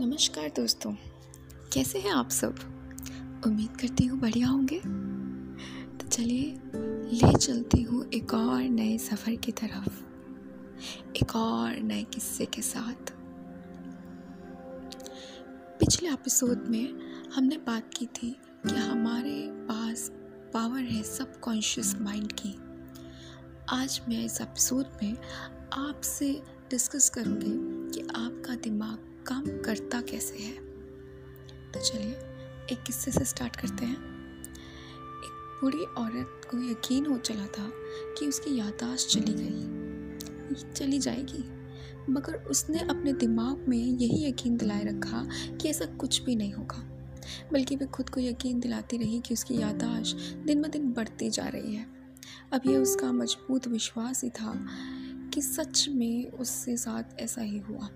नमस्कार दोस्तों, कैसे हैं आप सब? उम्मीद करती हूँ बढ़िया होंगे। तो चलिए, ले चलती हूँ एक और नए सफ़र की तरफ़। एक और नए किस्से के साथ। पिछले एपिसोड में हमने बात की थी कि हमारे पास पावर है सब कॉन्शियस माइंड की। आज मैं इस एपिसोड में आपसे डिस्कस करूँगी कि आपका दिमाग काम करता कैसे है? तो चलिए, एक किस्से से स्टार्ट करते हैं। एक बूढ़ी औरत को यकीन हो चला था कि उसकी यादाश्त चली गई। चली जाएगी। मगर उसने अपने दिमाग में यही यकीन दिलाए रखा कि ऐसा कुछ भी नहीं होगा। बल्कि वे खुद को यकीन दिलाती रही कि उसकी यादाश्त दिन ब दिन बढ़ती जा रही है। अब यह उसका मज़बूत विश्वास ही था कि सच में उसके साथ ऐसा ही हुआ।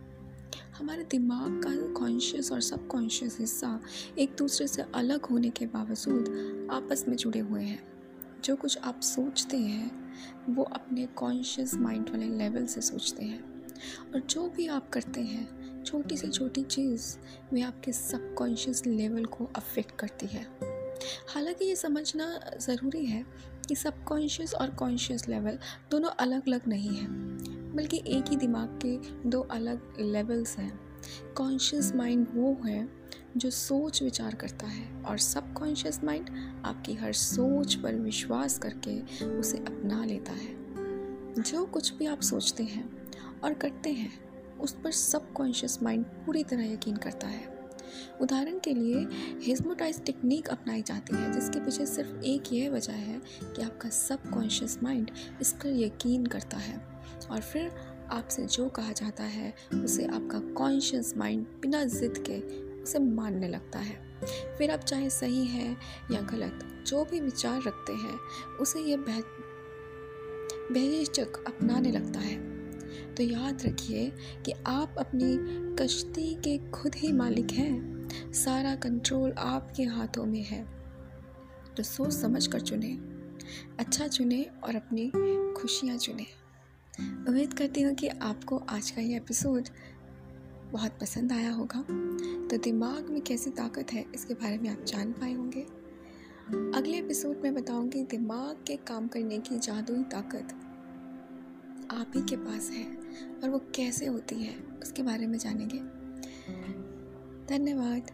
हमारे दिमाग का कॉन्शियस और सब कॉन्शियस हिस्सा एक दूसरे से अलग होने के बावजूद आपस में जुड़े हुए हैं। जो कुछ आप सोचते हैं, वो अपने कॉन्शियस माइंड वाले लेवल से सोचते हैं। और जो भी आप करते हैं, छोटी से छोटी चीज़ वे आपके सब कॉन्शियस लेवल को अफेक्ट करती है। हालाँकि ये समझना ज़रूरी है कि सब कॉन्शियस और कॉन्शियस लेवल दोनों अलग अलग नहीं हैं। बल्कि एक ही दिमाग के दो अलग लेवल्स हैं। कॉन्शियस माइंड वो है जो सोच विचार करता है और सब कॉन्शियस माइंड आपकी हर सोच पर विश्वास करके उसे अपना लेता है। जो कुछ भी आप सोचते हैं और करते हैं, उस पर सब कॉन्शियस माइंड पूरी तरह यकीन करता है। उदाहरण के लिए हिजमोटाइज टेक्निक अपनाई जाती है, जिसके पीछे सिर्फ़ एक यह वजह है कि आपका सब कॉन्शियस माइंड इस पर यकीन करता है। और फिर आपसे जो कहा जाता है, उसे आपका कॉन्शियस माइंड बिना ज़िद के उसे मानने लगता है। फिर आप चाहे सही है या गलत, जो भी विचार रखते हैं, उसे यह बेहिचक अपनाने लगता है। तो याद रखिए कि आप अपनी कश्ती के खुद ही मालिक हैं। सारा कंट्रोल आपके हाथों में है। तो सोच समझ कर चुने। अच्छा चुने और अपनी खुशियाँ चुने। उम्मीद करती हूँ कि आपको आज का ये एपिसोड बहुत पसंद आया होगा। तो दिमाग में कैसी ताकत है इसके बारे में आप जान पाए होंगे। अगले एपिसोड में बताऊँगी दिमाग के काम करने की जादुई ताकत आप ही के पास है और वो कैसे होती है उसके बारे में जानेंगे। धन्यवाद